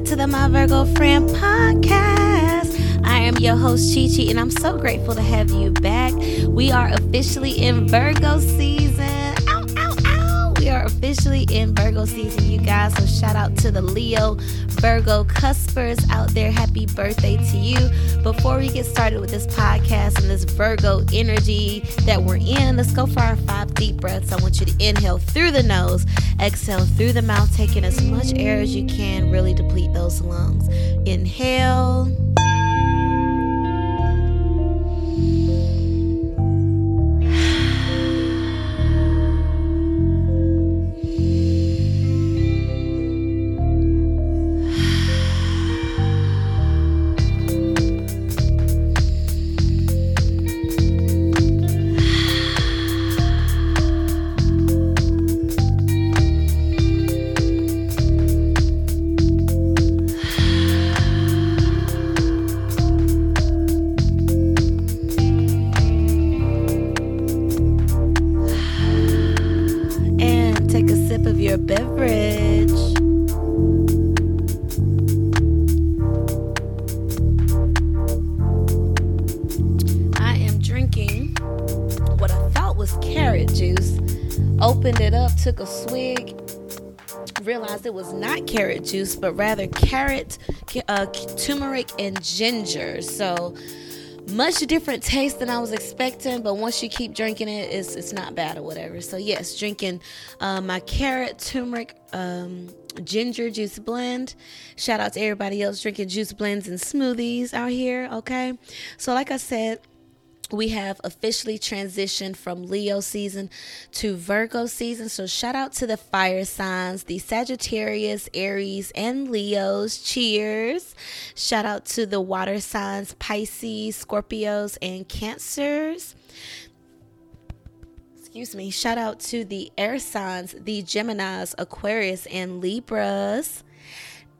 back to the My Virgo Friend podcast. I am your host, Chi Chi, and I'm so grateful to have you back. We are officially in Virgo season. Ow, ow, ow. We are officially in Virgo season, you guys. So, shout out to the Leo Virgo cuspers out there. Happy birthday to you. Before we get started with this podcast and this Virgo energy that we're in, let's go for our five deep breaths. I want you to inhale through the nose, exhale through the mouth, taking as much air as you can, really deplete those lungs. Inhale. Was carrot juice. Opened it up, took a swig, realized it was not carrot juice, but rather carrot, uh, turmeric, and ginger. So much different taste than I was expecting, but once you keep drinking it, it's it's not bad or whatever. So yes, drinking uh, my carrot, turmeric, um, ginger juice blend. Shout out to everybody else drinking juice blends and smoothies out here. Okay, so like I said we have officially transitioned from Leo season to Virgo season. So, shout out to the fire signs, the Sagittarius, Aries, and Leos. Cheers. Shout out to the water signs, Pisces, Scorpios, and Cancers. Excuse me. Shout out to the air signs, the Geminis, Aquarius, and Libras.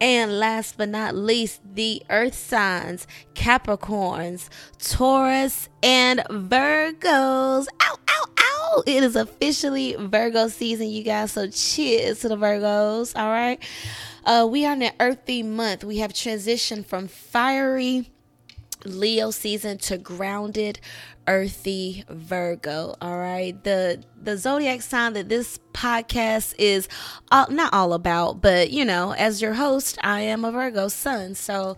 And last but not least, the earth signs Capricorns, Taurus, and Virgos. Ow, ow, ow. It is officially Virgo season, you guys. So cheers to the Virgos. All right. Uh, we are in an earthy month. We have transitioned from fiery Leo season to grounded earthy Virgo. All right. The the zodiac sign that this podcast is all, not all about, but you know, as your host, I am a Virgo sun. So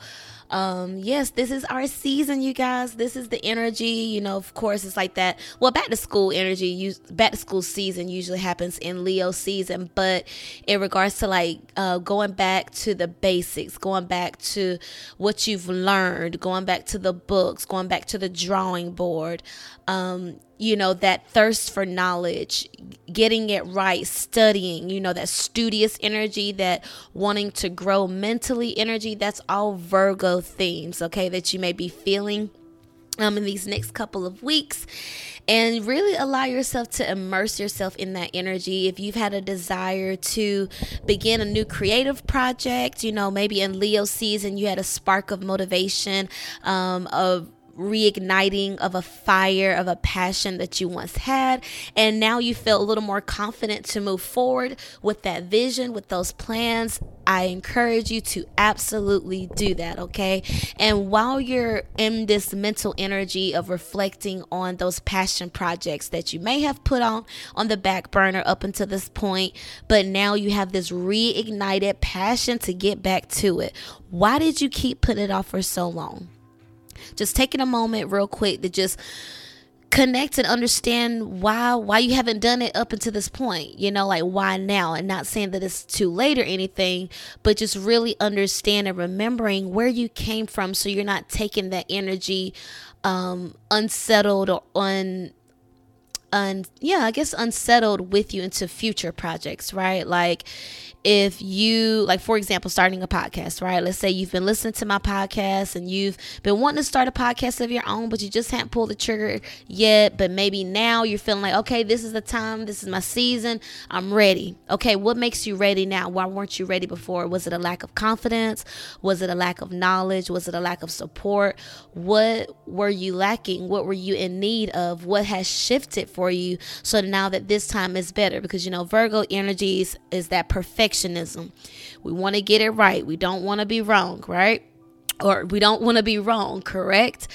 um yes this is our season you guys. This is the energy you know of course it's like that. Well back to school energy back to school season usually happens in leo season but in regards to like uh going back to the basics going back to what you've learned going back to the books going back to the drawing board um you know that thirst for knowledge getting it right studying you know that studious energy that wanting to grow mentally energy that's all virgo themes okay that you may be feeling um in these next couple of weeks. And really allow yourself to immerse yourself in that energy. If you've had a desire to begin a new creative project you know maybe in leo season you had a spark of motivation um of reigniting of a fire of a passion that you once had and now you feel a little more confident to move forward with that vision with those plans I encourage you to absolutely do that, okay? And while you're in this mental energy of reflecting on those passion projects that you may have put on on the back burner up until this point, but now you have this reignited passion to get back to it. Why did you keep putting it off for so long? Just taking a moment real quick to just connect and understand why why you haven't done it up until this point you know like why now? And not saying that it's too late or anything but just really understand and remembering where you came from so you're not taking that energy um unsettled or un un yeah i guess unsettled with you into future projects right? Like if you like for example starting a podcast right? Let's say you've been listening to my podcast and you've been wanting to start a podcast of your own but you just haven't pulled the trigger yet but maybe now you're feeling like okay this is the time this is my season i'm ready. Okay what makes you ready now? Why weren't you ready before? Was it a lack of confidence? Was it a lack of knowledge? Was it a lack of support? What were you lacking? What were you in need of? What has shifted for you? So now that this time is better because you know virgo energies is that perfect perfectionism. We want to get it right. We don't want to be wrong, right? or we don't want to be wrong, correct?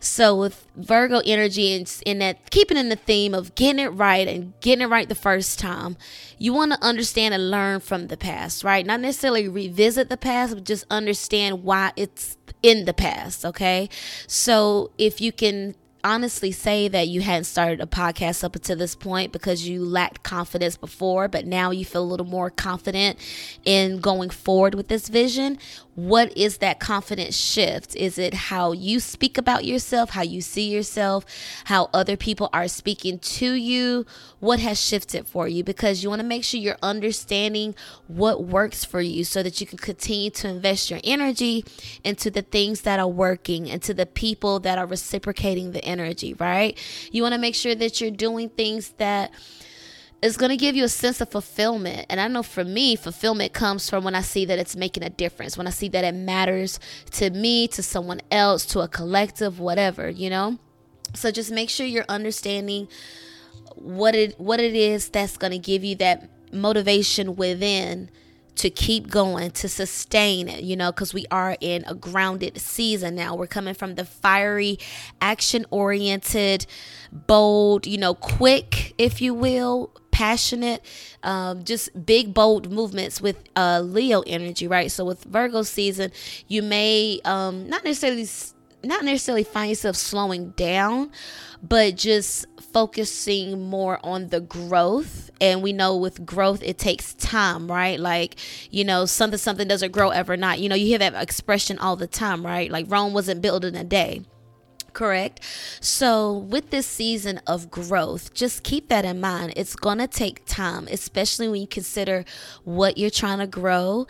So with Virgo energy and in that keeping in the theme of getting it right and getting it right the first time, you want to understand and learn from the past, right? Not necessarily revisit the past, but just understand why it's in the past, okay? So if you can honestly say that you hadn't started a podcast up until this point because you lacked confidence before, but now you feel a little more confident in going forward with this vision. What is that confidence shift? Is it how you speak about yourself, how you see yourself, how other people are speaking to you? What has shifted for you? Because you want to make sure you're understanding what works for you so that you can continue to invest your energy into the things that are working, into the people that are reciprocating the energy, right? You want to make sure that you're doing things that is going to give you a sense of fulfillment. And I know for me, fulfillment comes from when I see that it's making a difference, when I see that it matters to me, to someone else, to a collective, whatever, you know? So just make sure you're understanding what it what it is that's going to give you that motivation within to keep going, to sustain it, you know, because we are in a grounded season now. We're coming from the fiery, action oriented, bold, you know, quick, if you will, passionate, um, just big, bold movements with uh, Leo energy, right? So with Virgo season, you may um, not necessarily not necessarily find yourself slowing down, but just focusing more on the growth. And we know with growth, it takes time, right? Like, you know, something, something doesn't grow overnight. You know, you hear that expression all the time, right? Like, Rome wasn't built in a day correct? So, with this season of growth, just keep that in mind. It's going to take time, especially when you consider what you're trying to grow.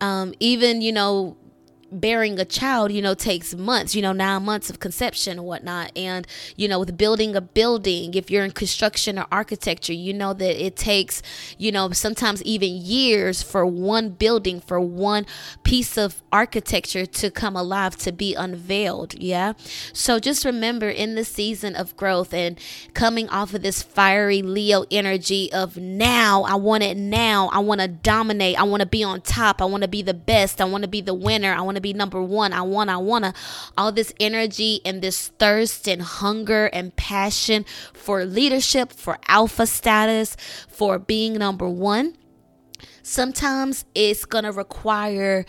Um, even, you know, bearing a child, you know, takes months, you know, nine months of conception and whatnot. And, you know, with building a building, if you're in construction or architecture, you know that it takes, you know, sometimes even years for one building, for one piece of architecture to come alive, to be unveiled. Yeah. So just remember in the season of growth and coming off of this fiery Leo energy of now, I want it now. I want to dominate. I want to be on top. I want to be the best. I want to be the winner. I want to be number one. I want, I want to. All this energy and this thirst and hunger and passion for leadership, for alpha status, for being number one sometimes it's to require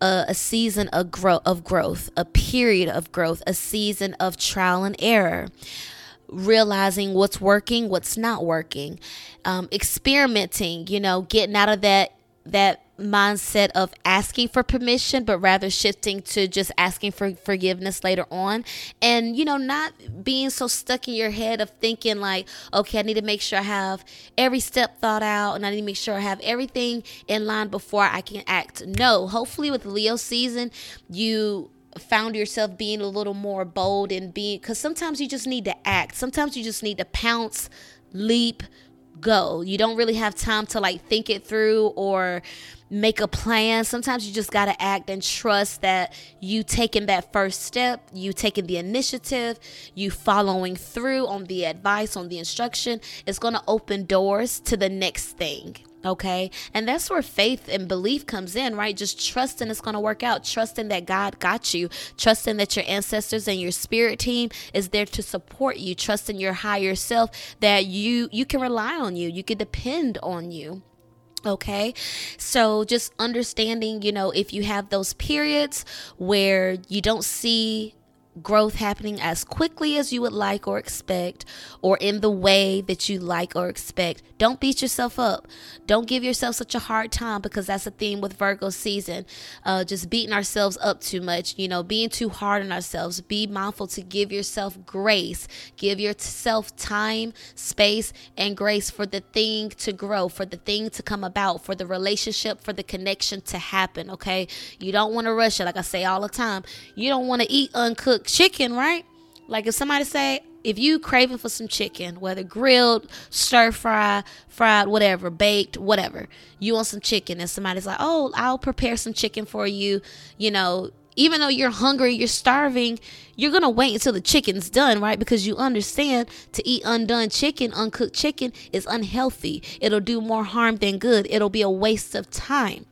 a, a, season of, grow, of growth, a period of growth, a season of trial and error, realizing what's working, what's not working, um, experimenting, you know, getting out of that that mindset of asking for permission, but rather shifting to just asking for forgiveness later on. And, you know, not being so stuck in your head of thinking, like, okay, I need to make sure I have every step thought out and I need to make sure I have everything in line before I can act. No, hopefully, with Leo season, you found yourself being a little more bold and being because sometimes you just need to act, sometimes you just need to pounce, leap, go. You don't really have time to like think it through or make a plan. Sometimes you just got to act and trust that you taking that first step, you taking the initiative, you following through on the advice, on the instruction is going to open doors to the next thing. Okay. And that's where faith and belief comes in, right? Just trusting it's going to work out, trusting that God got you, trusting that your ancestors and your spirit team is there to support you, trusting your higher self that you you can rely on you, you can depend on you. Okay, so just understanding, you know, if you have those periods where you don't see growth happening as quickly as you would like or expect, or in the way that you like or expect. Don't beat yourself up. Don't give yourself such a hard time because that's a theme with Virgo season. Uh, just beating ourselves up too much, you know, being too hard on ourselves. Be mindful to give yourself grace. Give yourself time, space, and grace for the thing to grow, for the thing to come about, for the relationship, for the connection to happen. Okay. You don't want to rush it. Like I say all the time, you don't want to eat uncooked chicken, right? Like if somebody say, if you craving for some chicken, whether grilled, stir fry, fried, whatever, baked, whatever, you want some chicken, and somebody's like, oh, I'll prepare some chicken for you, you know, even though you're hungry, you're starving, you're to wait until the chicken's done, right? Because you understand to eat undone chicken, uncooked chicken is unhealthy. It'll do more harm than good. It'll be a waste of time.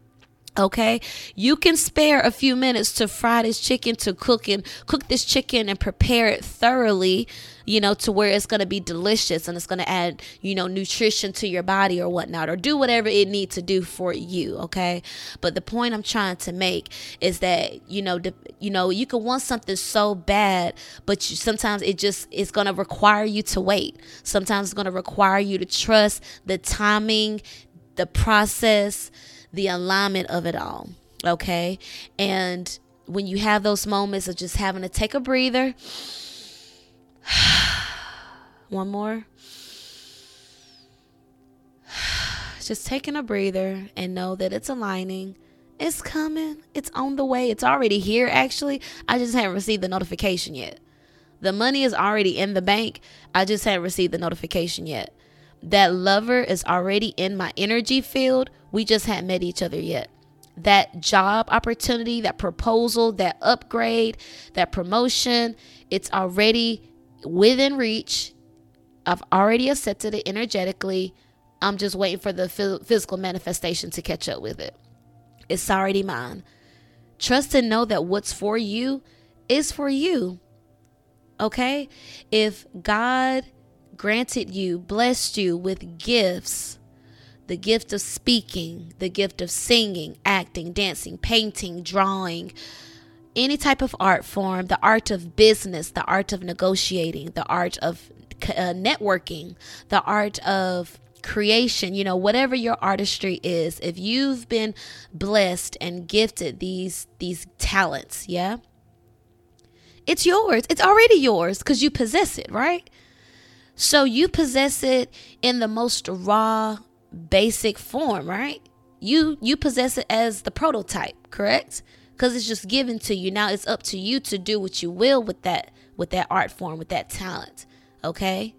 Okay, you can spare a few minutes to fry this chicken, to cook and cook this chicken and prepare it thoroughly, you know, to where it's gonna be delicious and it's gonna add, you know, nutrition to your body or whatnot, or do whatever it needs to do for you. Okay, but the point I'm trying to make is that you know, you know, you can want something so bad, but you, sometimes it just it's gonna require you to wait. Sometimes it's gonna require you to trust the timing, the process the alignment of it all. Okay. And when you have those moments of just having to take a breather, one more. Just taking a breather and know that it's aligning. It's coming. It's on the way. It's already here, actually. I just haven't received the notification yet. The money is already in the bank. I just haven't received the notification yet. That lover is already in my energy field. We just hadn't met each other yet. That job opportunity, that proposal, that upgrade, that promotion, it's already within reach. I've already accepted it energetically. I'm just waiting for the physical manifestation to catch up with it. It's already mine. Trust and know that what's for you is for you. Okay? If God granted you, blessed you with gifts the gift of speaking, the gift of singing, acting, dancing, painting, drawing, any type of art form, the art of business, the art of negotiating, the art of uh, networking, the art of creation, you know, whatever your artistry is, if you've been blessed and gifted these these talents, yeah? It's yours. It's already yours cuz you possess it, right? So you possess it in the most raw, basic form, right? You you possess it as the prototype, correct? Because it's just given to you. Now it's up to you to do what you will with that with that art form, with that talent. Okay?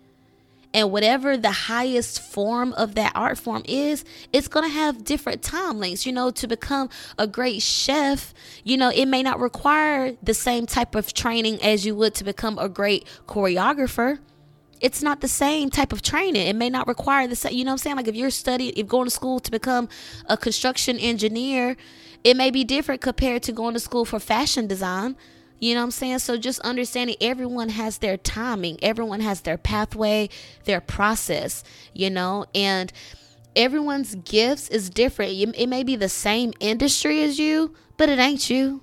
And whatever the highest form of that art form is, it's going to have different time lengths. You know, to become a great chef, you know, it may not require the same type of training as you would to become a great choreographer it's not the same type of training. It may not require the same, you know what I'm saying? Like if you're studying, if going to school to become a construction engineer, it may be different compared to going to school for fashion design. You know what I'm saying? So just understanding everyone has their timing, everyone has their pathway, their process, you know, and everyone's gifts is different. It may be the same industry as you, but it ain't you.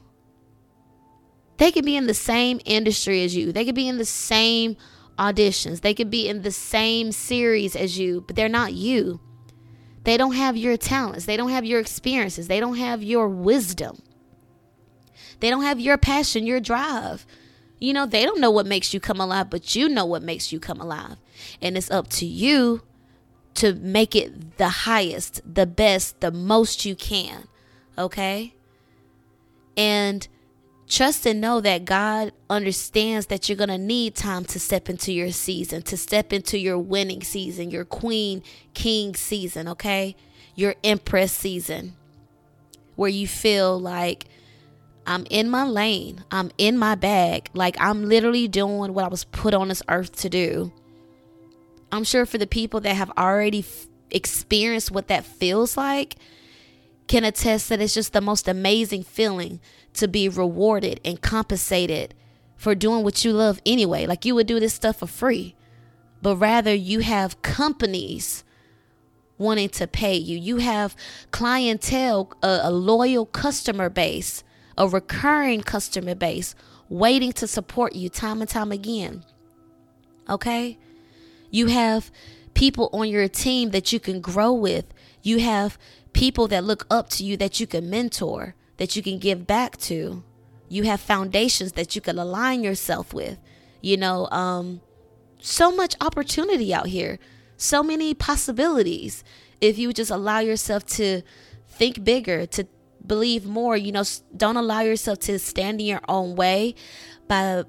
They could be in the same industry as you. They could be in the same auditions. They could be in the same series as you, but they're not you. They don't have your talents. They don't have your experiences. They don't have your wisdom. They don't have your passion, your drive. You know, they don't know what makes you come alive, but you know what makes you come alive. And it's up to you to make it the highest, the best, the most you can. Okay? And Trust and know that God understands that you're going to need time to step into your season, to step into your winning season, your queen, king season, okay? Your empress season, where you feel like I'm in my lane, I'm in my bag, like I'm literally doing what I was put on this earth to do. I'm sure for the people that have already f- experienced what that feels like, can attest that it's just the most amazing feeling to be rewarded and compensated for doing what you love anyway. Like you would do this stuff for free, but rather you have companies wanting to pay you. You have clientele, a, a loyal customer base, a recurring customer base waiting to support you time and time again. Okay? You have people on your team that you can grow with. You have people that look up to you that you can mentor that you can give back to. You have foundations that you can align yourself with. You know, um, so much opportunity out here, so many possibilities. If you just allow yourself to think bigger, to believe more, you know, don't allow yourself to stand in your own way by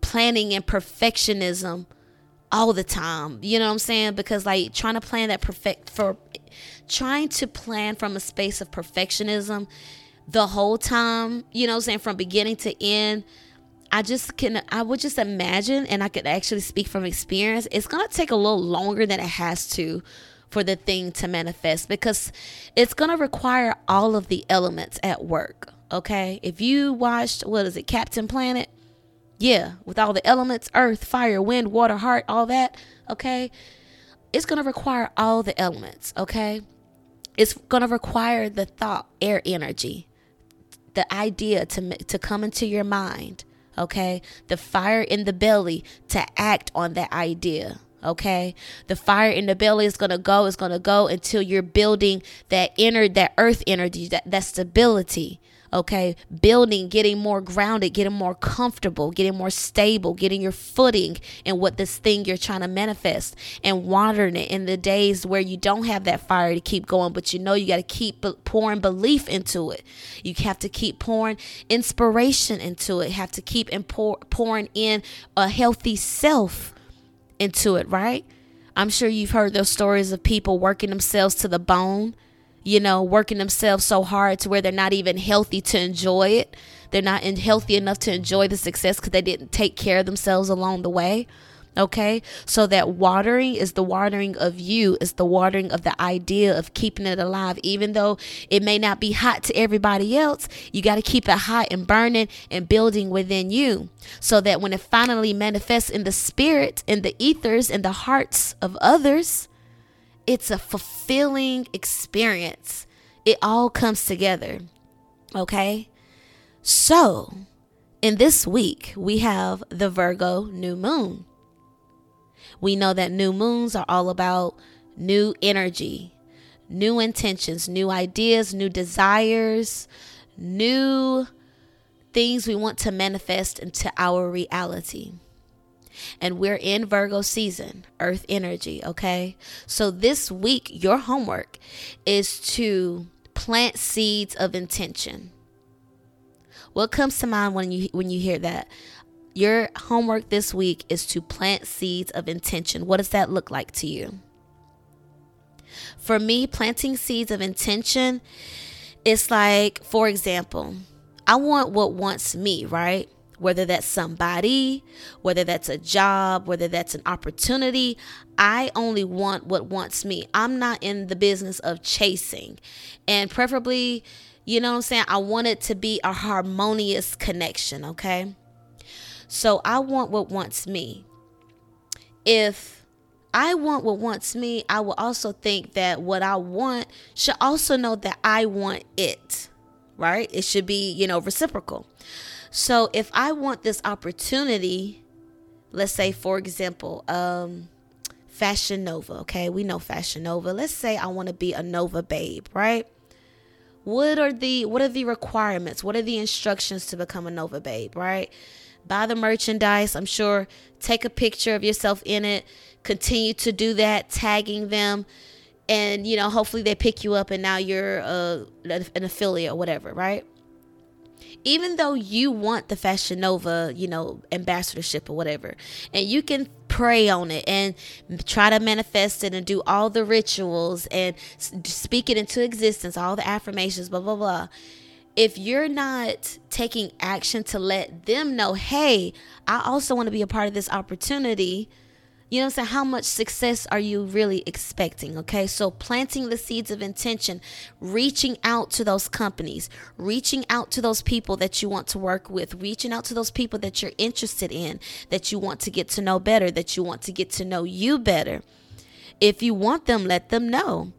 planning and perfectionism all the time. You know what I'm saying? Because like trying to plan that perfect for trying to plan from a space of perfectionism the whole time, you know, I'm saying from beginning to end. I just can, I would just imagine, and I could actually speak from experience, it's going to take a little longer than it has to for the thing to manifest because it's going to require all of the elements at work. Okay. If you watched, what is it, Captain Planet? Yeah, with all the elements earth, fire, wind, water, heart, all that. Okay. It's going to require all the elements. Okay. It's going to require the thought, air energy, the idea to, to come into your mind. Okay. The fire in the belly to act on that idea okay the fire in the belly is to go going to go until you're building that inner that earth energy that, that stability okay? Building getting more grounded getting more comfortable getting more stable getting your footing in what this thing you're trying to manifest and watering it in the days where you don't have that fire to keep going but you know you got to keep pouring belief into it. You have to keep pouring inspiration into it. Have to keep pour, pouring in a healthy self into it, right? I'm sure you've heard those stories of people working themselves to the bone, you know, working themselves so hard to where they're not even healthy to enjoy it. They're not healthy enough to enjoy the success because they didn't take care of themselves along the way. Okay, so that watering is the watering of you, is the watering of the idea of keeping it alive, even though it may not be hot to everybody else. You got to keep it hot and burning and building within you, so that when it finally manifests in the spirit, in the ethers, in the hearts of others, it's a fulfilling experience. It all comes together. Okay, so in this week, we have the Virgo new moon. We know that new moons are all about new energy, new intentions, new ideas, new desires, new things we want to manifest into our reality. And we're in Virgo season, earth energy, okay? So this week, your homework is to plant seeds of intention. What comes to mind when you when you hear that? Your homework this week is to plant seeds of intention. What does that look like to you? For me, planting seeds of intention, it's like, for example, I want what wants me, right? Whether that's somebody, whether that's a job, whether that's an opportunity, I only want what wants me. I'm not in the business of chasing. And preferably, you know what I'm saying? I want it to be a harmonious connection, okay? So I want what wants me. If I want what wants me, I will also think that what I want should also know that I want it, right? It should be, you know, reciprocal. So if I want this opportunity, let's say, for example, um, Fashion Nova, okay? We know Fashion Nova. Let's say I want to be a Nova babe, right? What are the what are the requirements? What are the instructions to become a Nova babe, right? buy the merchandise. I'm sure take a picture of yourself in it. Continue to do that, tagging them. And, you know, hopefully they pick you up and now you're uh, an affiliate or whatever, right? Even though you want the Fashion Nova, you know, ambassadorship or whatever, and you can pray on it and try to manifest it and do all the rituals and speak it into existence, all the affirmations, blah, blah, blah. If you're not taking action to let them know, hey, I also want to be a part of this opportunity, you know I'm saying? How much success are you really expecting? Okay. So planting the seeds of intention, reaching out to those companies, reaching out to those people that you want to work with, reaching out to those people that you're interested in, that you want to get to know better, that you want to get to know you better. If you want them, let them know.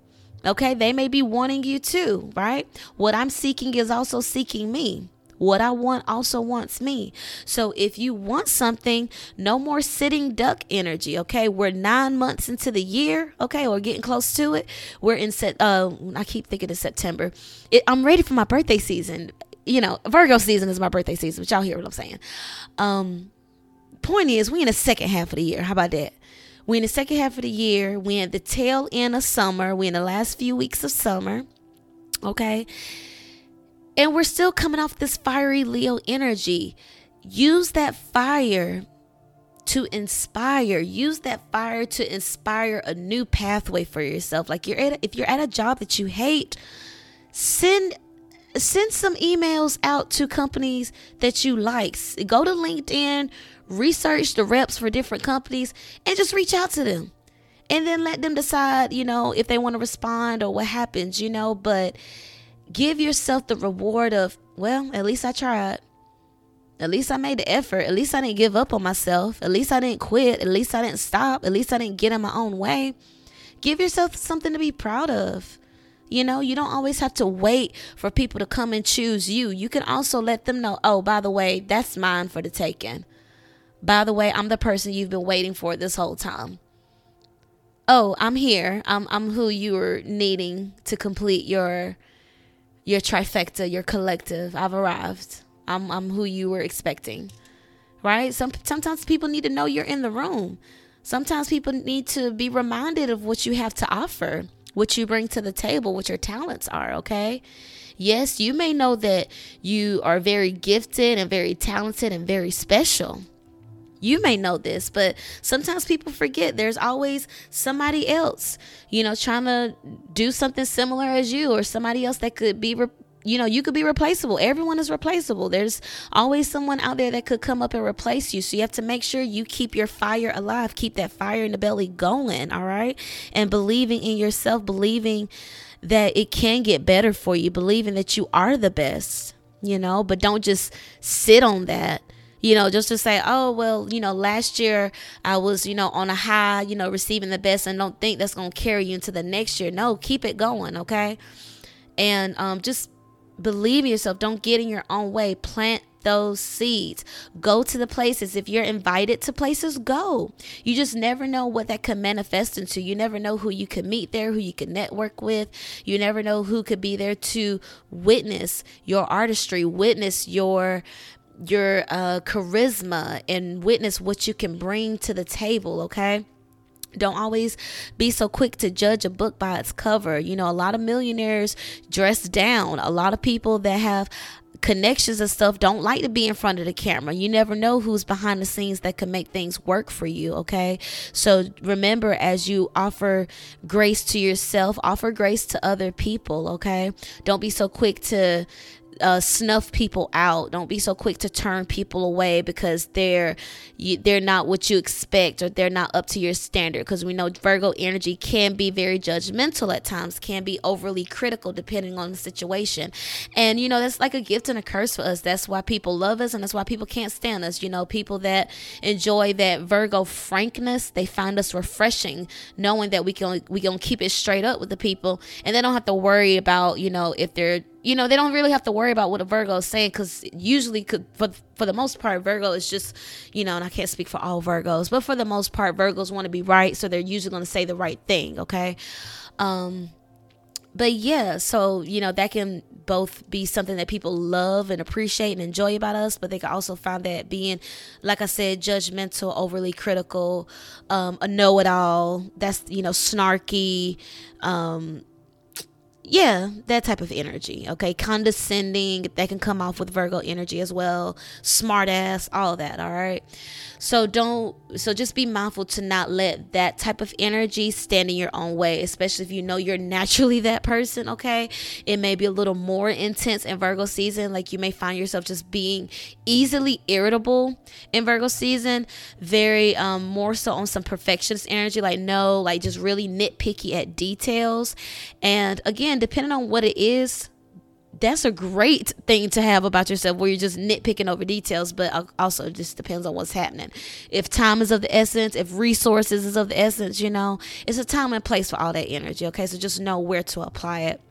Okay, they may be wanting you too, right? What I'm seeking is also seeking me. What I want also wants me. So if you want something, no more sitting duck energy. Okay, we're nine months into the year. Okay, we're getting close to it. We're in set. Uh, I keep thinking of September. It, I'm ready for my birthday season. You know, Virgo season is my birthday season. But y'all hear what I'm saying? Um, point is, we in the second half of the year. How about that? we in the second half of the year. we in the tail end of summer. we in the last few weeks of summer. Okay. And we're still coming off this fiery Leo energy. Use that fire to inspire. Use that fire to inspire a new pathway for yourself. Like you're at, if you're at a job that you hate, send send some emails out to companies that you like. Go to LinkedIn, research the reps for different companies, and just reach out to them. And then let them decide, you know, if they want to respond or what happens, you know. But give yourself the reward of, well, at least I tried. At least I made the effort. At least I didn't give up on myself. At least I didn't quit. At least I didn't stop. At least I didn't get in my own way. Give yourself something to be proud of. You know, you don't always have to wait for people to come and choose you. You can also let them know, oh, by the way, that's mine for the taking. By the way, I'm the person you've been waiting for this whole time. Oh, I'm here. I'm I'm who you were needing to complete your your trifecta, your collective. I've arrived. I'm I'm who you were expecting. Right? Some sometimes people need to know you're in the room. Sometimes people need to be reminded of what you have to offer what you bring to the table, what your talents are, okay? Yes, you may know that you are very gifted and very talented and very special. You may know this, but sometimes people forget there's always somebody else, you know, trying to do something similar as you or somebody else that could be you know, you could be replaceable. Everyone is replaceable. There's always someone out there that could come up and replace you. So you have to make sure you keep your fire alive, keep that fire in the belly going, all right? And believing in yourself, believing that it can get better for you, believing that you are the best, you know, but don't just sit on that. You know, just to say, oh, well, you know, last year I was, you know, on a high, you know, receiving the best and don't think that's going to carry you into the next year. No, keep it going, okay? And um, just Believe in yourself. Don't get in your own way. Plant those seeds. Go to the places. If you're invited to places, go. You just never know what that could manifest into. You never know who you could meet there, who you could network with. You never know who could be there to witness your artistry, witness your your uh, charisma and witness what you can bring to the table, okay? Don't always be so quick to judge a book by its cover. You know, a lot of millionaires dress down. A lot of people that have connections and stuff don't like to be in front of the camera. You never know who's behind the scenes that can make things work for you, okay? So remember as you offer grace to yourself, offer grace to other people, okay? Don't be so quick to uh, snuff people out. Don't be so quick to turn people away because they're you, they're not what you expect or they're not up to your standard. Because we know Virgo energy can be very judgmental at times, can be overly critical depending on the situation. And you know that's like a gift and a curse for us. That's why people love us and that's why people can't stand us. You know, people that enjoy that Virgo frankness, they find us refreshing, knowing that we can we can keep it straight up with the people, and they don't have to worry about you know if they're you know they don't really have to worry about what a virgo is saying because usually could for for the most part virgo is just you know and i can't speak for all virgos but for the most part virgos want to be right so they're usually going to say the right thing okay? Um but yeah so you know that can both be something that people love and appreciate and enjoy about us but they can also find that being like i said judgmental overly critical um a know-it-all that's you know snarky um yeah, that type of energy. Okay, condescending that can come off with Virgo energy as well. Smart ass, all that. All right. So don't. So just be mindful to not let that type of energy stand in your own way, especially if you know you're naturally that person. Okay, it may be a little more intense in Virgo season. Like you may find yourself just being easily irritable in Virgo season. Very um more so on some perfectionist energy. Like no, like just really nitpicky at details. And again again, depending on what it is, that's a great thing to have about yourself where you're just nitpicking over details, but also just depends on what's happening. If time is of the essence, if resources is of the essence, you know, it's a time and place for all that energy. Okay. So just know where to apply it.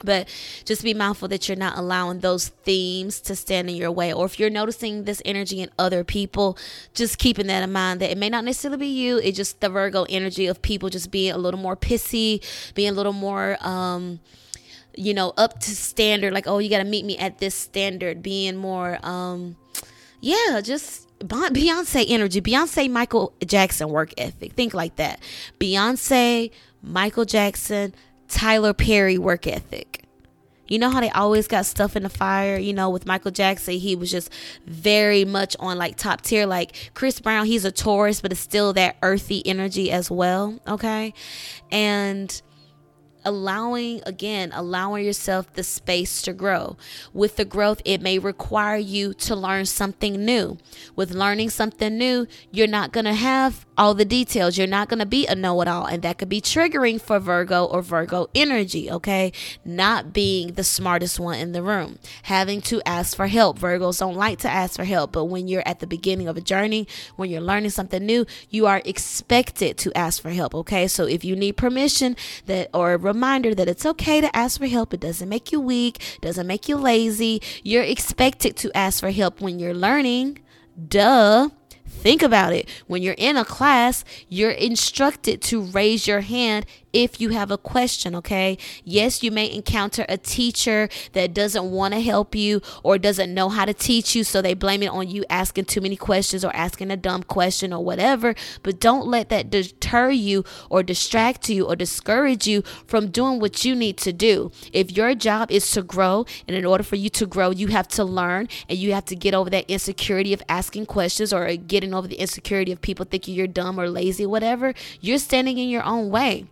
But just be mindful that you're not allowing those themes to stand in your way. Or if you're noticing this energy in other people, just keeping that in mind that it may not necessarily be you. It's just the Virgo energy of people just being a little more pissy, being a little more, um, you know, up to standard. Like, oh, you got to meet me at this standard. Being more, um, yeah, just Beyonce energy, Beyonce, Michael Jackson work ethic. Think like that. Beyonce, Michael Jackson, Tyler Perry work ethic. You know how they always got stuff in the fire, you know, with Michael Jackson, he was just very much on like top tier. Like Chris Brown, he's a Taurus, but it's still that earthy energy as well. Okay. And allowing again allowing yourself the space to grow. With the growth it may require you to learn something new. With learning something new you're not going to have all the details. You're not going to be a know-it-all and that could be triggering for virgo or virgo energy okay? Not being the smartest one in the room. Having to ask for help. Virgos don't like to ask for help but when you're at the beginning of a journey when you're learning something new you are expected to ask for help okay? So if you need permission that or reminder that it's okay to ask for help. It doesn't make you weak, doesn't make you lazy. You're expected to ask for help when you're learning. Duh. Think about it. When you're in a class, you're instructed to raise your hand if you have a question, okay? Yes, you may encounter a teacher that doesn't want to help you or doesn't know how to teach you, so they blame it on you asking too many questions or asking a dumb question or whatever. But don't let that deter you or distract you or discourage you from doing what you need to do. If your job is to grow, and in order for you to grow, you have to learn and you have to get over that insecurity of asking questions or getting over the insecurity of people thinking you're dumb or lazy, whatever, you're standing in your own way.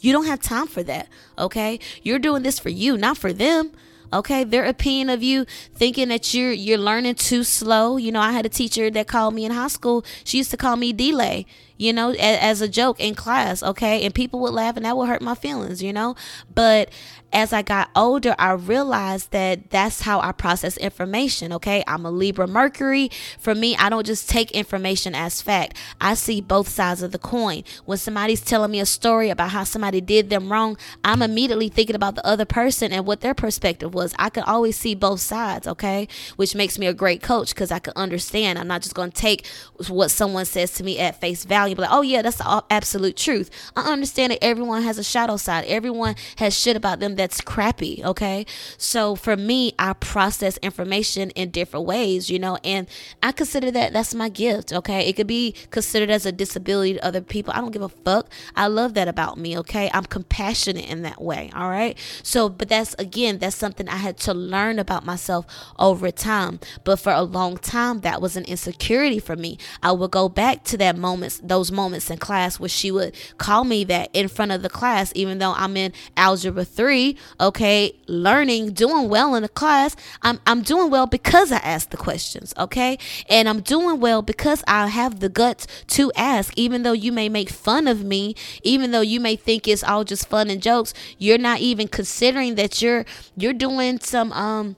You don't have time for that, okay? You're doing this for you, not for them. Okay, their opinion of you thinking that you're you're learning too slow. You know, I had a teacher that called me in high school. She used to call me delay you know, as, as, a joke in class, okay? And people would laugh and that would hurt my feelings, you know? But as I got older, I realized that that's how I process information, okay? I'm a Libra Mercury. For me, I don't just take information as fact. I see both sides of the coin. When somebody's telling me a story about how somebody did them wrong, I'm immediately thinking about the other person and what their perspective was. I can always see both sides, okay? Which makes me a great coach because I can understand. I'm not just going to take what someone says to me at face value like, oh yeah, that's the absolute truth. I understand that everyone has a shadow side. Everyone has shit about them that's crappy. Okay, so for me, I process information in different ways, you know, and I consider that that's my gift. Okay, it could be considered as a disability to other people. I don't give a fuck. I love that about me. Okay, I'm compassionate in that way. All right, so but that's again, that's something I had to learn about myself over time. But for a long time, that was an insecurity for me. I would go back to that moments, those moments in class where she would call me that in front of the class, even though I'm in algebra three, okay, learning, doing well in the class. I'm, I'm doing well because I asked the questions, okay? And I'm doing well because I have the guts to ask, even though you may make fun of me, even though you may think it's all just fun and jokes, you're not even considering that you're you're doing some um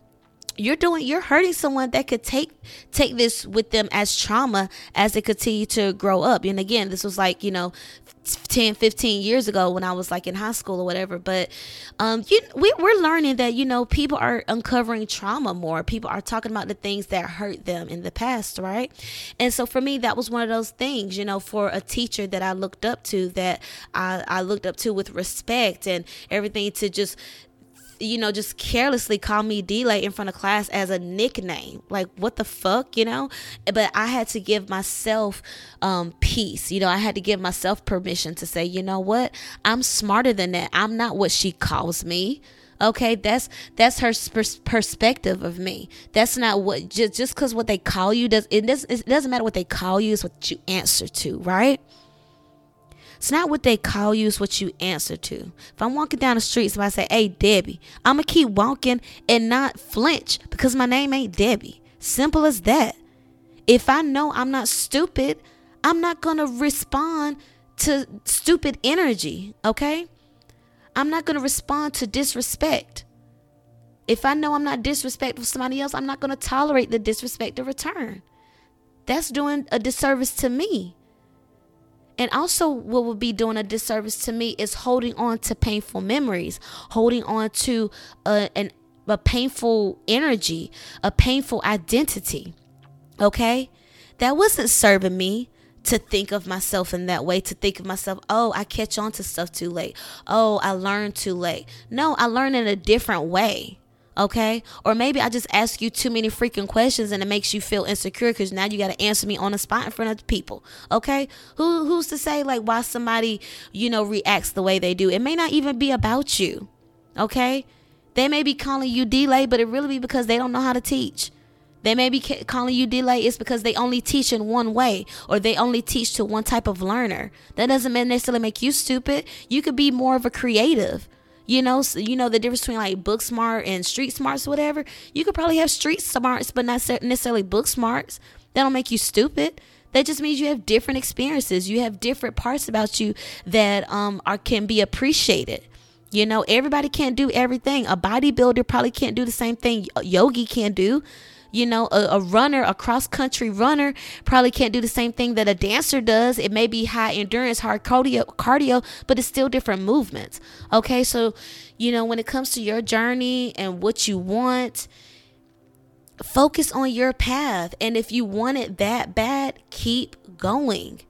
you're doing you're hurting someone that could take take this with them as trauma as they continue to grow up and again this was like you know 10 15 years ago when i was like in high school or whatever but um you, we, we're learning that you know people are uncovering trauma more. People are talking about the things that hurt them in the past right? And so for me that was one of those things you know for a teacher that i looked up to that i, I looked up to with respect and everything to just you know, just carelessly call me Delay in front of class as a nickname. Like, what the fuck, you know? But I had to give myself um, peace. You know, I had to give myself permission to say, you know what? I'm smarter than that. I'm not what she calls me okay that's that's her pers- perspective of me that's not what just just because what they call you does it doesn't it doesn't matter what they call you is what you answer to right it's not what they call you, it's what you answer to. If I'm walking down the street, somebody say, Hey, Debbie, I'm going to keep walking and not flinch because my name ain't Debbie. Simple as that. If I know I'm not stupid, I'm not to respond to stupid energy, okay? I'm not to respond to disrespect. If I know I'm not disrespectful to somebody else, I'm not to tolerate the disrespect in return. That's doing a disservice to me. And also, what would be doing a disservice to me is holding on to painful memories, holding on to a, an, a painful energy, a painful identity. Okay? That wasn't serving me to think of myself in that way, to think of myself, oh, I catch on to stuff too late. Oh, I learned too late. No, I learned in a different way okay? Or maybe I just ask you too many freaking questions and it makes you feel insecure because now you got to answer me on the spot in front of people, okay? Who who's to say like why somebody you know reacts the way they do? It may not even be about you, okay? They may be calling you delay, but it really be because they don't know how to teach. They may be calling you delay it's because they only teach in one way or they only teach to one type of learner. That doesn't necessarily make you stupid. You could be more of a creative You know, so, you know the difference between like book smart and street smarts, whatever. You could probably have street smarts, but not necessarily book smarts. That don't make you stupid. That just means you have different experiences. You have different parts about you that um are can be appreciated. You know, everybody can't do everything. A bodybuilder probably can't do the same thing yogi can do. You know, a, a runner, a cross country runner probably can't do the same thing that a dancer does. It may be high endurance, hard cardio, cardio, but it's still different movements. Okay, so you know, when it comes to your journey and what you want, focus on your path. And if you want it that bad, keep going.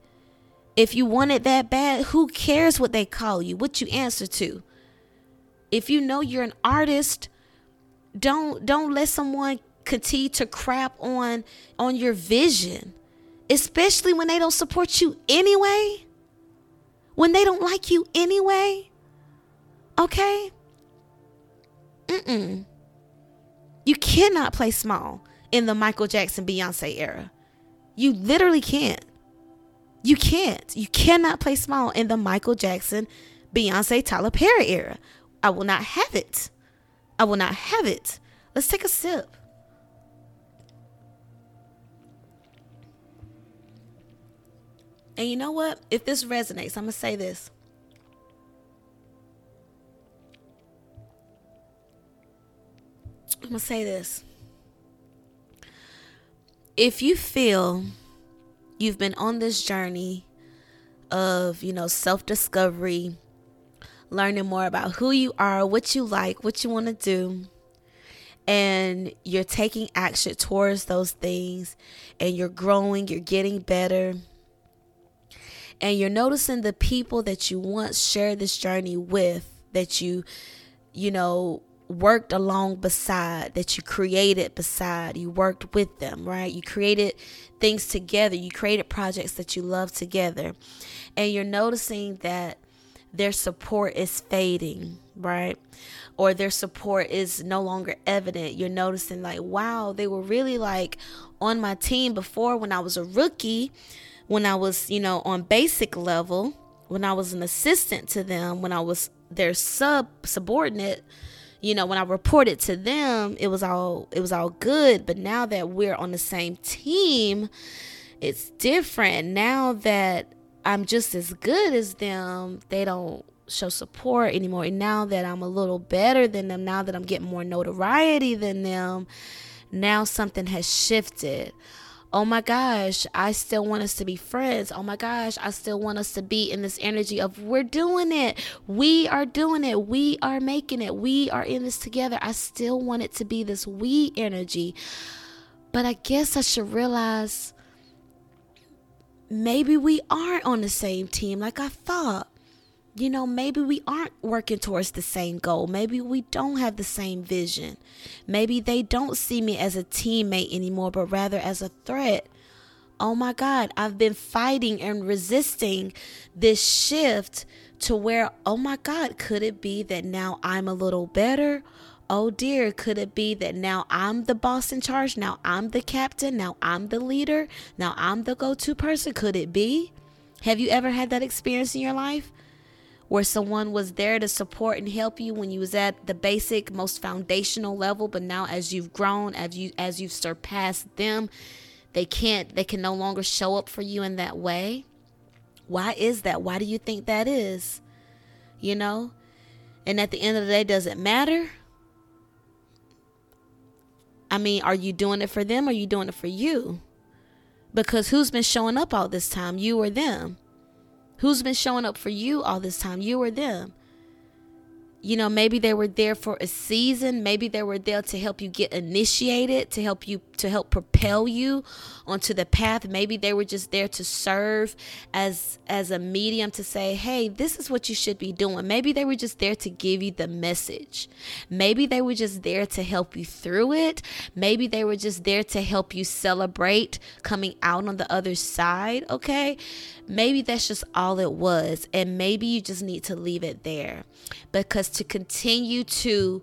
If you want it that bad, who cares what they call you, what you answer to? If you know you're an artist, don't don't let someone continue to crap on on your vision, especially when they don't support you anyway. When they don't like you anyway. Okay? Mm-mm. You cannot play small in the Michael Jackson Beyonce era. You literally can't. You can't. You cannot play small in the Michael Jackson Beyonce Tyler Perry era. I will not have it. I will not have it. Let's take a sip. And you know what? If this resonates, I'm going to say this. I'm going to say this. If you feel you've been on this journey of, you know, self discovery, learning more about who you are, what you like, what you want to do, and you're taking action towards those things, and you're growing, you're getting better and you're noticing the people that you once shared this journey with that you you know worked along beside that you created beside you worked with them right? You created things together you created projects that you love together. And you're noticing that their support is fading right? Or their support is no longer evident. You're noticing like wow they were really like on my team before when i was a rookie when I was, you know, on basic level, when I was an assistant to them, when I was their sub subordinate, you know, when I reported to them, it was all it was all good, but now that we're on the same team, it's different. Now that I'm just as good as them, they don't show support anymore. And now that I'm a little better than them, now that I'm getting more notoriety than them, now something has shifted oh my gosh, I still want us to be friends. Oh my gosh, I still want us to be in this energy of we're doing it. We are doing it. We are making it. We are in this together. I still want it to be this we energy. But I guess I should realize maybe we aren't on the same team like I thought you know, maybe we aren't working towards the same goal. Maybe we don't have the same vision. Maybe they don't see me as a teammate anymore, but rather as a threat. Oh my God, I've been fighting and resisting this shift to where, oh my God, could it be that now I'm a little better? Oh dear, could it be that now I'm the boss in charge? Now I'm the captain? Now I'm the leader? Now I'm the go to person? Could it be? Have you ever had that experience in your life? Where someone was there to support and help you when you was at the basic most foundational level but now as you've grown as you as you've surpassed them they can't they can no longer show up for you in that way. Why is that? Why do you think that is? You know? And at the end of the day does it matter? I mean are you doing it for them? Or are you doing it for you? Because who's been showing up all this time? You or them Who's been showing up for you all this time? You or them? you know, maybe they were there for a season. Maybe they were there to help you get initiated, to help you, to help propel you onto the path. Maybe they were just there to serve as as a medium to say, "Hey, this is what you should be doing." Maybe they were just there to give you the message. Maybe they were just there to help you through it. Maybe they were just there to help you celebrate coming out on the other side. Okay, maybe that's just all it was, and maybe you just need to leave it there because to continue to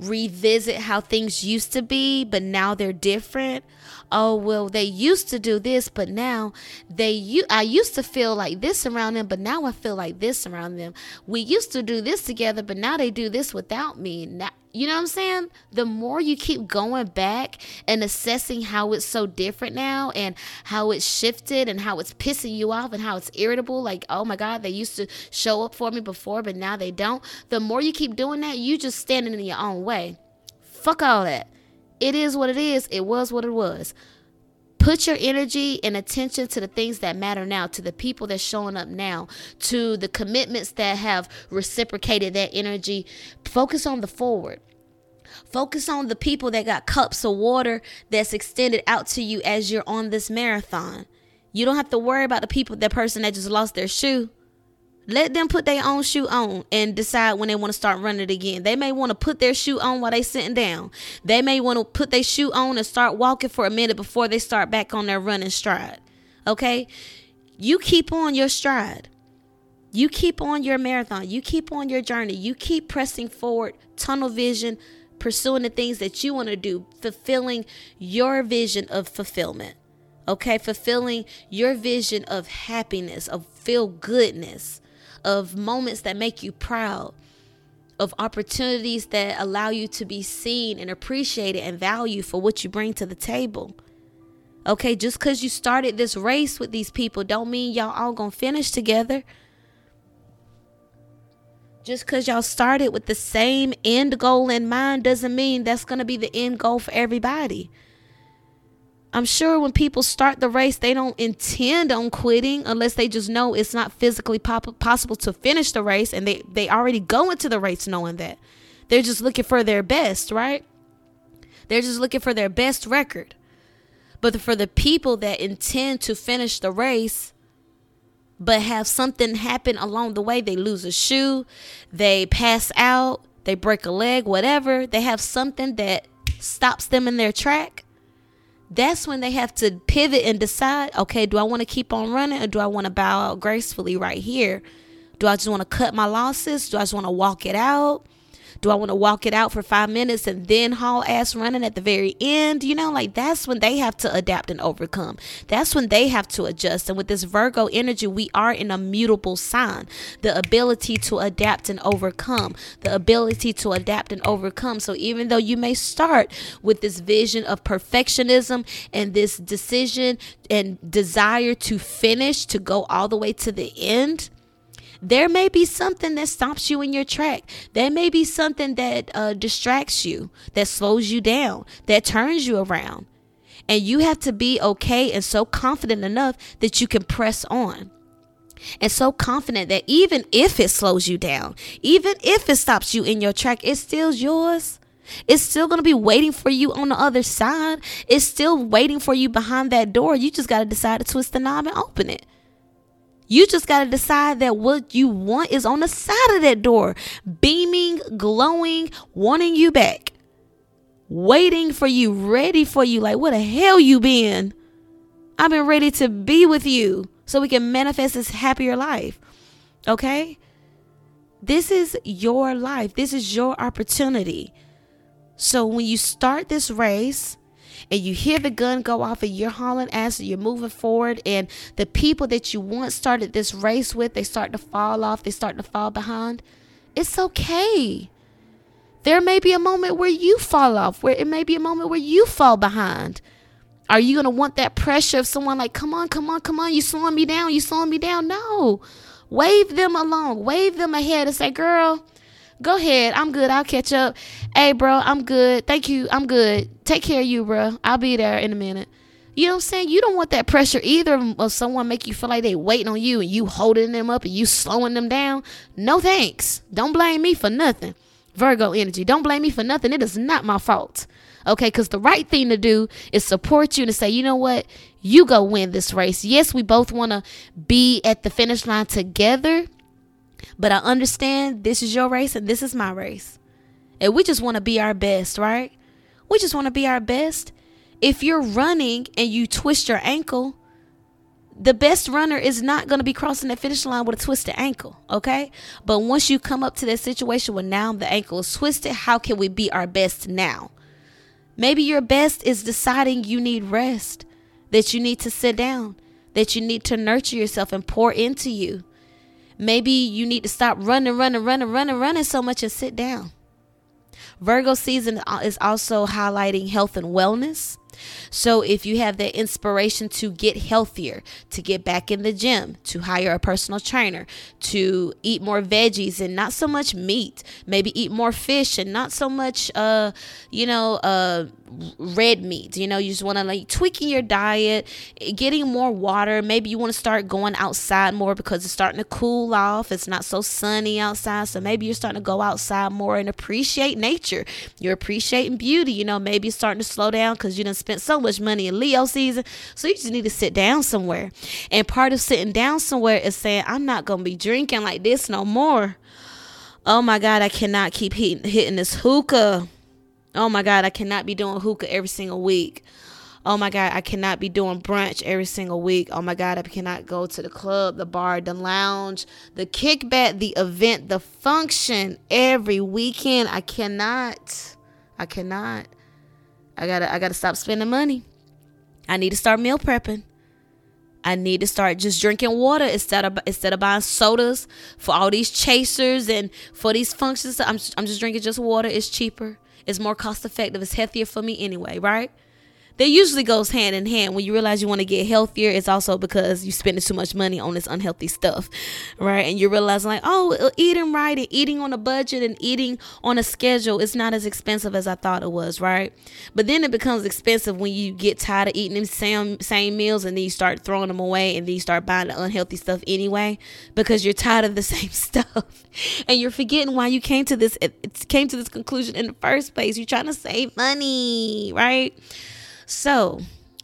revisit how things used to be, but now they're different. Oh, well, they used to do this, but now they you I used to feel like this around them, but now I feel like this around them. We used to do this together, but now they do this without me. Now you know what I'm saying? The more you keep going back and assessing how it's so different now and how it's shifted and how it's pissing you off and how it's irritable, like, oh my God, they used to show up for me before, but now they don't. The more you keep doing that, you just standing in your own way. Fuck all that. It is what it is. It was what it was. Put your energy and attention to the things that matter now, to the people that's showing up now, to the commitments that have reciprocated that energy. Focus on the forward. Focus on the people that got cups of water that's extended out to you as you're on this marathon. You don't have to worry about the people, that person that just lost their shoe. Let them put their own shoe on and decide when they want to start running again. They may want to put their shoe on while they sitting down. They may want to put their shoe on and start walking for a minute before they start back on their running stride. Okay? You keep on your stride. You keep on your marathon. You keep on your journey. You keep pressing forward, tunnel vision, pursuing the things that you want to do, fulfilling your vision of fulfillment. Okay? Fulfilling your vision of happiness, of feel goodness of moments that make you proud, of opportunities that allow you to be seen and appreciated and valued for what you bring to the table. Okay, just because you started this race with these people don't mean y'all all gonna finish together. Just because y'all started with the same end goal in mind doesn't mean that's gonna be the end goal for everybody. I'm sure when people start the race, they don't intend on quitting unless they just know it's not physically pop- possible to finish the race and they, they already go into the race knowing that. They're just looking for their best, right? They're just looking for their best record. But for the people that intend to finish the race, but have something happen along the way, they lose a shoe, they pass out, they break a leg, whatever, they have something that stops them in their track that's when they have to pivot and decide okay, do I want to keep on running or do I want to bow out gracefully right here? Do I just want to cut my losses? Do I just want to walk it out? Do I want to walk it out for five minutes and then haul ass running at the very end? You know, like that's when they have to adapt and overcome. That's when they have to adjust. And with this Virgo energy, we are in a mutable sign. The ability to adapt and overcome, the ability to adapt and overcome. So even though you may start with this vision of perfectionism and this decision and desire to finish, to go all the way to the end, there may be something that stops you in your track. There may be something that uh, distracts you, that slows you down, that turns you around. And you have to be okay and so confident enough that you can press on. And so confident that even if it slows you down, even if it stops you in your track, it's still yours. It's still going to be waiting for you on the other side. It's still waiting for you behind that door. You just got to decide to twist the knob and open it. You just got to decide that what you want is on the side of that door, beaming, glowing, wanting you back, waiting for you, ready for you. Like, what the hell you been? I've been ready to be with you so we can manifest this happier life. Okay? This is your life. This is your opportunity. So when you start this race, and you hear the gun go off and you're hauling ass and you're moving forward and the people that you once started this race with they start to fall off they start to fall behind it's okay. There may be a moment where you fall off where it may be a moment where you fall behind. Are you going to want that pressure of someone like come on come on come on you slowing me down you slowing me down no. Wave them along wave them ahead and say girl Go ahead. I'm good. I'll catch up. Hey, bro, I'm good. Thank you. I'm good. Take care of you, bro. I'll be there in a minute. You know what I'm saying? You don't want that pressure either of someone make you feel like they waiting on you and you holding them up and you slowing them down. No thanks. Don't blame me for nothing. Virgo energy. Don't blame me for nothing. It is not my fault. Okay, because the right thing to do is support you and say, you know what? You go win this race. Yes, we both want to be at the finish line together but I understand this is your race and this is my race. And we just want to be our best, right? We just want to be our best. If you're running and you twist your ankle, the best runner is not going to be crossing that finish line with a twisted ankle, okay? But once you come up to that situation where now the ankle is twisted, how can we be our best now? Maybe your best is deciding you need rest, that you need to sit down, that you need to nurture yourself and pour into you. Maybe you need to stop running, running, running, running, running so much and sit down. Virgo season is also highlighting health and wellness. So if you have that inspiration to get healthier, to get back in the gym, to hire a personal trainer, to eat more veggies and not so much meat, maybe eat more fish and not so much uh you know uh red meat. You know, you just want to like tweaking your diet, getting more water. Maybe you want to start going outside more because it's starting to cool off. It's not so sunny outside. So maybe you're starting to go outside more and appreciate nature. You're appreciating beauty. You know, maybe starting to slow down because you done spent so much money in Leo season. So you just need to sit down somewhere. And part of sitting down somewhere is saying, I'm not going to be drinking like this no more. Oh my God, I cannot keep hitting, hitting this hookah. Oh my God, I cannot be doing hookah every single week. Oh my God, I cannot be doing brunch every single week. Oh my God, I cannot go to the club, the bar, the lounge, the kickback, the event, the function every weekend. I cannot. I cannot. I gotta I gotta stop spending money. I need to start meal prepping. I need to start just drinking water instead of instead of buying sodas for all these chasers and for these functions. I'm I'm just drinking just water. It's cheaper. It's more cost effective. It's healthier for me anyway, right? That usually goes hand in hand. When you realize you want to get healthier, it's also because you're spending too much money on this unhealthy stuff, right? And you realize like, oh, eating right and eating on a budget and eating on a schedule is not as expensive as I thought it was, right? But then it becomes expensive when you get tired of eating them same same meals and then you start throwing them away and then you start buying the unhealthy stuff anyway because you're tired of the same stuff and you're forgetting why you came to this it came to this conclusion in the first place. You're trying to save money, right? So,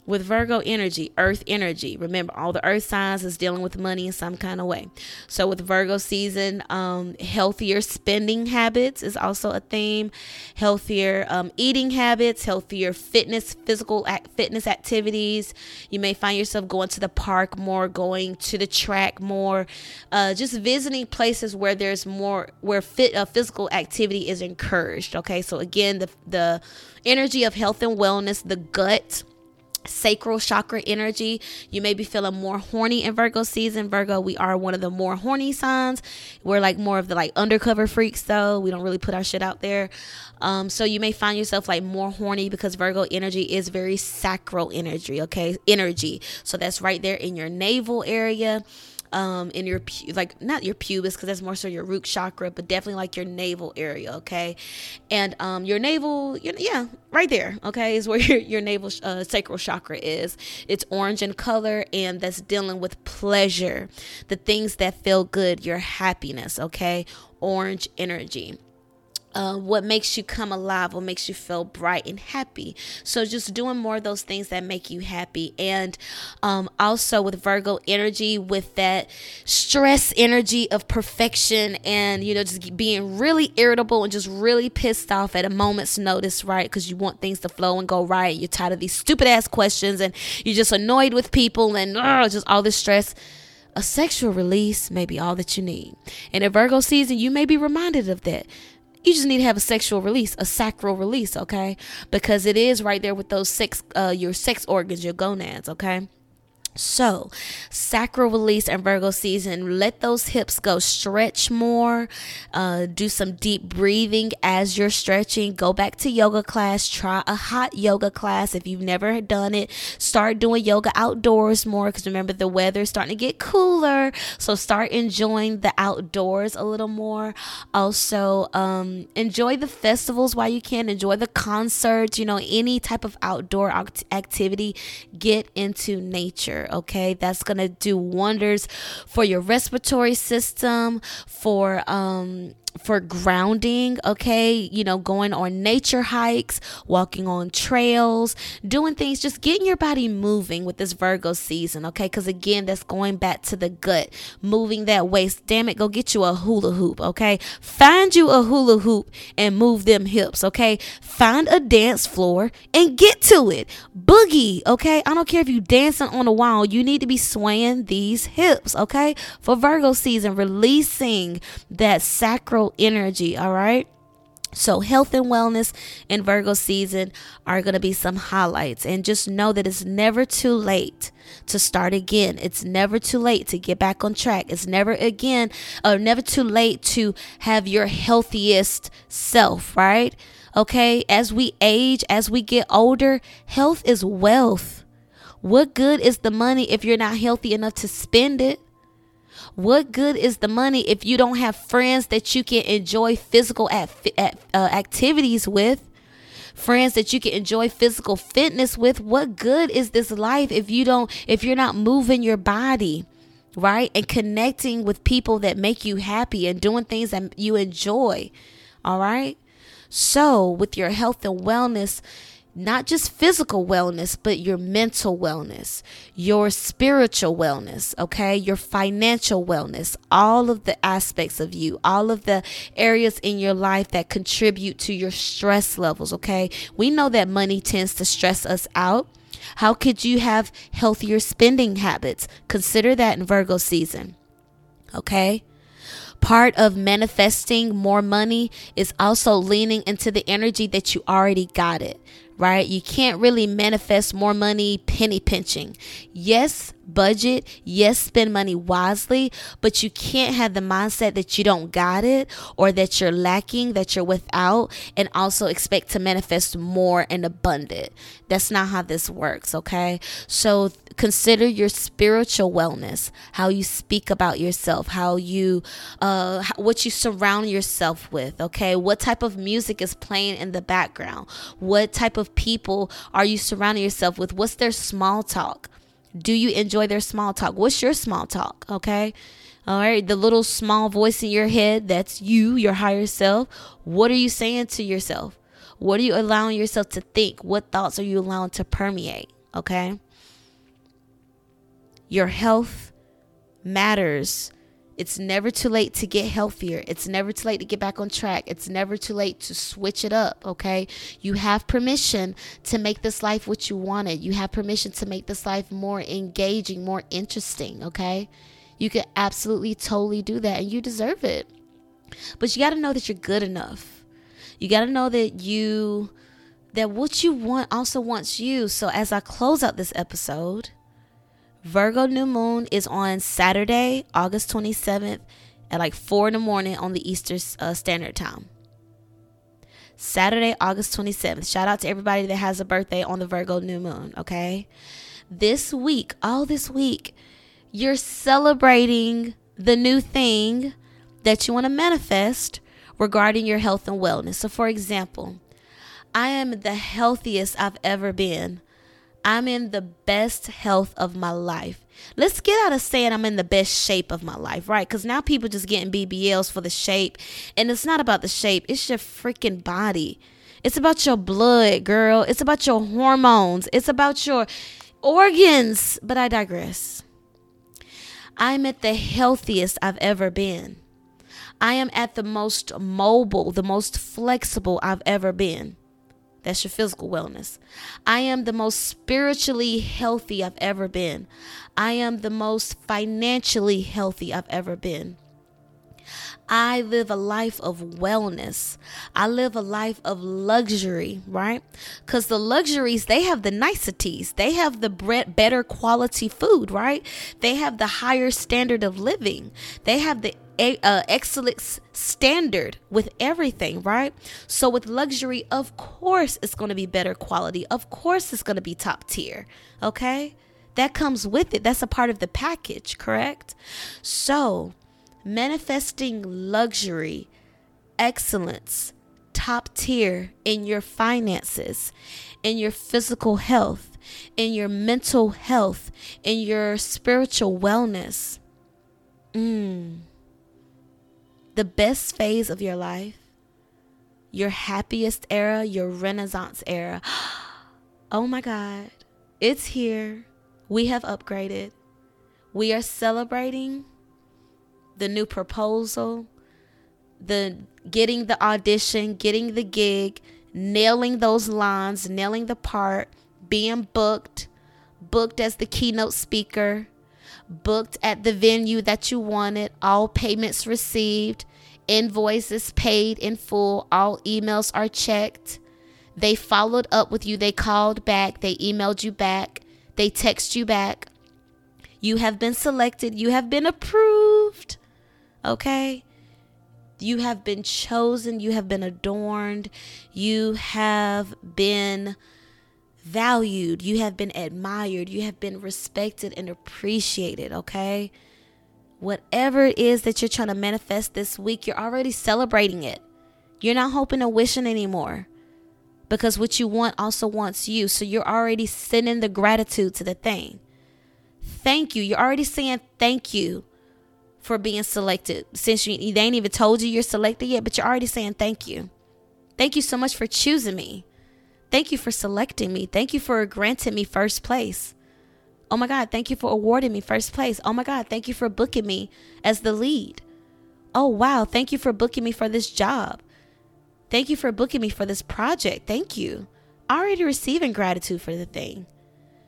with Virgo energy, earth energy. Remember, all the earth signs is dealing with money in some kind of way. So, with Virgo season, um, healthier spending habits is also a theme. Healthier um, eating habits, healthier fitness, physical act, fitness activities. You may find yourself going to the park more, going to the track more, uh, just visiting places where there's more, where fit uh, physical activity is encouraged. Okay, so again, the the energy of health and wellness, the gut sacral chakra energy. You may be feeling more horny in Virgo season. Virgo, we are one of the more horny signs. We're like more of the like undercover freaks though. We don't really put our shit out there. Um, so you may find yourself like more horny because Virgo energy is very sacral energy, okay? Energy. So that's right there in your navel area um in your like not your pubis because that's more so your root chakra but definitely like your navel area okay? And um your navel your, yeah right there okay is where your, your navel uh, sacral chakra is. It's orange in color and that's dealing with pleasure the things that feel good your happiness okay? Orange energy uh, what makes you come alive, what makes you feel bright and happy. So, just doing more of those things that make you happy. And um, also with Virgo energy, with that stress energy of perfection and, you know, just being really irritable and just really pissed off at a moment's notice, right? Because you want things to flow and go right. You're tired of these stupid ass questions and you're just annoyed with people and uh, just all this stress a sexual release may be all that you need. And in Virgo season, you may be reminded of that you just need to have a sexual release, a sacral release, okay? Because it is right there with those sex, uh, your sex organs, your gonads, okay? So, sacral release and Virgo season, let those hips go. Stretch more. Uh, do some deep breathing as you're stretching. Go back to yoga class. Try a hot yoga class if you've never done it. Start doing yoga outdoors more because remember the weather is starting to get cooler. So, start enjoying the outdoors a little more. Also, um, enjoy the festivals while you can. Enjoy the concerts. You know, any type of outdoor act- activity. Get into nature okay? That's going to do wonders for your respiratory system, for um for grounding, okay? You know, going on nature hikes, walking on trails, doing things, just getting your body moving with this Virgo season, okay? Because again, that's going back to the gut, moving that waist. Damn it, go get you a hula hoop, okay? Find you a hula hoop and move them hips, okay? Find a dance floor and get to it. Boogie, okay? I don't care if you're dancing on a wall, you need to be swaying these hips, okay? For Virgo season, releasing that sacral energy, all right? So, health and wellness in Virgo season are going to be some highlights. And just know that it's never too late to start again. It's never too late to get back on track. It's never again, or uh, never too late to have your healthiest self, right? Okay. As we age, as we get older, health is wealth. What good is the money if you're not healthy enough to spend it? What good is the money if you don't have friends that you can enjoy physical at, at, uh, activities with? Friends that you can enjoy physical fitness with. What good is this life if you don't if you're not moving your body? Right? And connecting with people that make you happy and doing things that you enjoy. All right? So, with your health and wellness, not just physical wellness, but your mental wellness, your spiritual wellness, okay, your financial wellness, all of the aspects of you, all of the areas in your life that contribute to your stress levels, okay. We know that money tends to stress us out. How could you have healthier spending habits? Consider that in Virgo season, okay. Part of manifesting more money is also leaning into the energy that you already got it right? You can't really manifest more money penny pinching. Yes, budget. Yes, spend money wisely, but you can't have the mindset that you don't got it or that you're lacking, that you're without, and also expect to manifest more and abundant. That's not how this works, okay? So consider your spiritual wellness, how you speak about yourself, how you, uh, what you surround yourself with, okay? What type of music is playing in the background? What type of people are you surrounding yourself with? What's their small talk? Do you enjoy their small talk? What's your small talk? Okay. All right. The little small voice in your head, that's you, your higher self. What are you saying to yourself? What are you allowing yourself to think? What thoughts are you allowing to permeate? Okay. Your health matters it's never too late to get healthier. It's never too late to get back on track. It's never too late to switch it up, okay? You have permission to make this life what you wanted. You have permission to make this life more engaging, more interesting, okay? You can absolutely totally do that and you deserve it. But you got to know that you're good enough. You got to know that you that what you want also wants you. So as I close out this episode, Virgo new moon is on Saturday, August 27th at like 4 in the morning on the Eastern uh, Standard Time. Saturday, August 27th. Shout out to everybody that has a birthday on the Virgo new moon, okay? This week, all this week, you're celebrating the new thing that you want to manifest regarding your health and wellness. So, for example, I am the healthiest I've ever been I'm in the best health of my life. Let's get out of saying I'm in the best shape of my life, right? Because now people just getting BBLs for the shape. And it's not about the shape, it's your freaking body. It's about your blood, girl. It's about your hormones. It's about your organs. But I digress. I'm at the healthiest I've ever been. I am at the most mobile, the most flexible I've ever been. That's your physical wellness. I am the most spiritually healthy I've ever been. I am the most financially healthy I've ever been. I live a life of wellness. I live a life of luxury, right? Because the luxuries, they have the niceties. They have the better quality food, right? They have the higher standard of living. They have the uh, excellence standard with everything, right? So with luxury, of course it's going to be better quality. Of course it's going to be top tier. Okay? That comes with it. That's a part of the package, correct? So, manifesting luxury, excellence, top tier in your finances, in your physical health, in your mental health, in your spiritual wellness. Mm the best phase of your life, your happiest era, your renaissance era. Oh my God, it's here. We have upgraded. We are celebrating the new proposal, the getting the audition, getting the gig, nailing those lines, nailing the part, being booked, booked as the keynote speaker, booked at the venue that you wanted, all payments received, invoices paid in full, all emails are checked. They followed up with you, they called back, they emailed you back, they text you back. You have been selected, you have been approved. Okay? You have been chosen, you have been adorned, you have been valued, you have been admired, you have been respected and appreciated, okay? Whatever it is that you're trying to manifest this week, you're already celebrating it. You're not hoping or wishing anymore because what you want also wants you. So you're already sending the gratitude to the thing. Thank you. You're already saying thank you for being selected. Since you, they ain't even told you you're selected yet, but you're already saying thank you. Thank you so much for choosing me. Thank you for selecting me. Thank you for granting me first place. Oh my God, thank you for awarding me first place. Oh my God, thank you for booking me as the lead. Oh wow, thank you for booking me for this job. Thank you for booking me for this project. Thank you. Already receiving gratitude for the thing.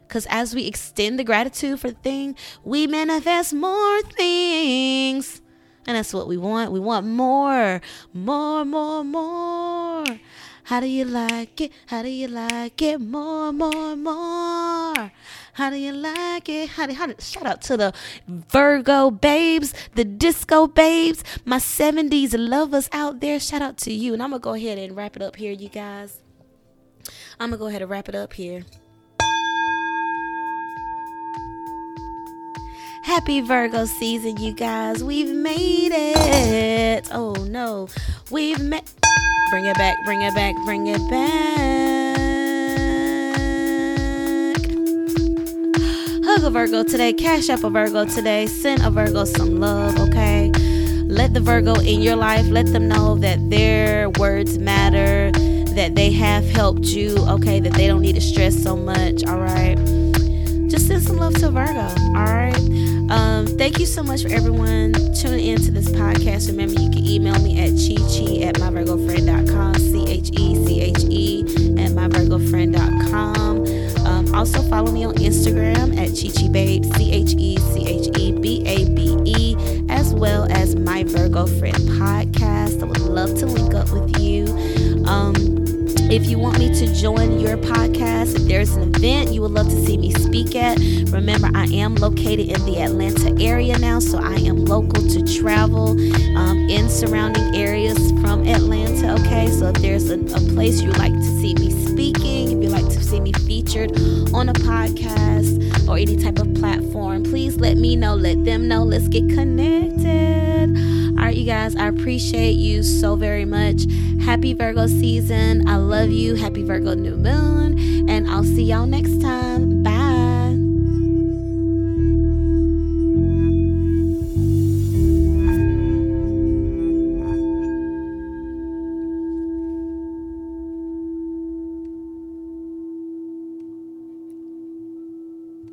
Because as we extend the gratitude for the thing, we manifest more things. And that's what we want. We want more, more, more, more. How do you like it? How do you like it? More, more, more. How do you like it? How do, how do, shout out to the Virgo babes, the disco babes, my 70s lovers out there. Shout out to you. And I'm going to go ahead and wrap it up here, you guys. I'm going to go ahead and wrap it up here. Happy Virgo season, you guys. We've made it. Oh no. We've made Bring it back, bring it back, bring it back. Hug a Virgo today, Cash App a Virgo today, send a Virgo some love, okay? Let the Virgo in your life, let them know that their words matter, that they have helped you, okay? That they don't need to stress so much, all right? Just send some love to Virgo, all right? Um, thank you so much for everyone tuning in to this podcast. Remember, you can email me at cheche at myvirgofriend.com, C H E C H E at myvirgofriend.com. Um, also, follow me on Instagram at Cheche Babe, C H E C H E B A B E, as well as My Virgo Friend Podcast. I would love to link up with you. Um, if you want me to join your podcast, if there's an event you would love to see me speak at, remember I am located in the Atlanta area now, so I am local to travel um, in surrounding areas from Atlanta. Okay, so if there's a, a place you'd like to see me speaking, if you'd like to see me featured on a podcast or any type of platform, please let me know, let them know. Let's get connected. You guys, I appreciate you so very much. Happy Virgo season. I love you. Happy Virgo new moon. And I'll see y'all next time.